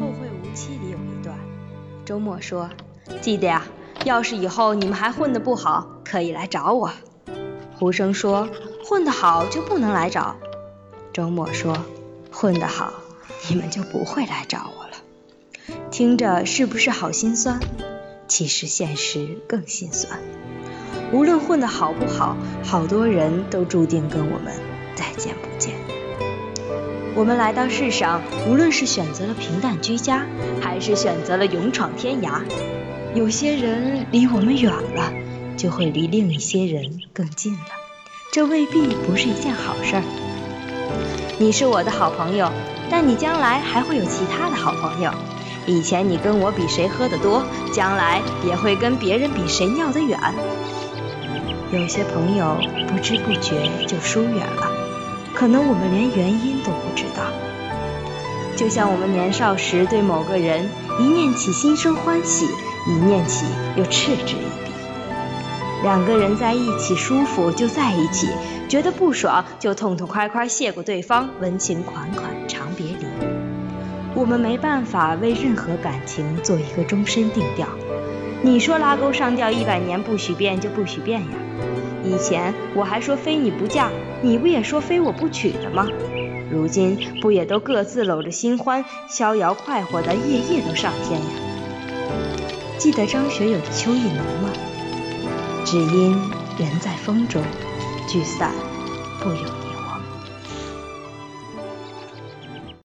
后会无期里有一段，周末说：“记得呀，要是以后你们还混得不好，可以来找我。”胡生说：“混得好就不能来找。”周末说：“混得好，你们就不会来找我了。”听着是不是好心酸？其实现实更心酸。无论混得好不好，好多人都注定跟我们再见不见。我们来到世上，无论是选择了平淡居家，还是选择了勇闯天涯，有些人离我们远了，就会离另一些人更近了。这未必不是一件好事儿。你是我的好朋友，但你将来还会有其他的好朋友。以前你跟我比谁喝得多，将来也会跟别人比谁尿得远。有些朋友不知不觉就疏远了，可能我们连原因都不知道。就像我们年少时对某个人一念起心生欢喜，一念起又嗤之以鼻。两个人在一起舒服就在一起，觉得不爽就痛痛快快谢过对方，温情款款长别离。我们没办法为任何感情做一个终身定调。你说拉钩上吊一百年不许变就不许变呀？以前我还说非你不嫁，你不也说非我不娶的吗？如今不也都各自搂着新欢，逍遥快活的夜夜都上天呀？记得张学友的《秋意浓》吗？只因人在风中，聚散不由。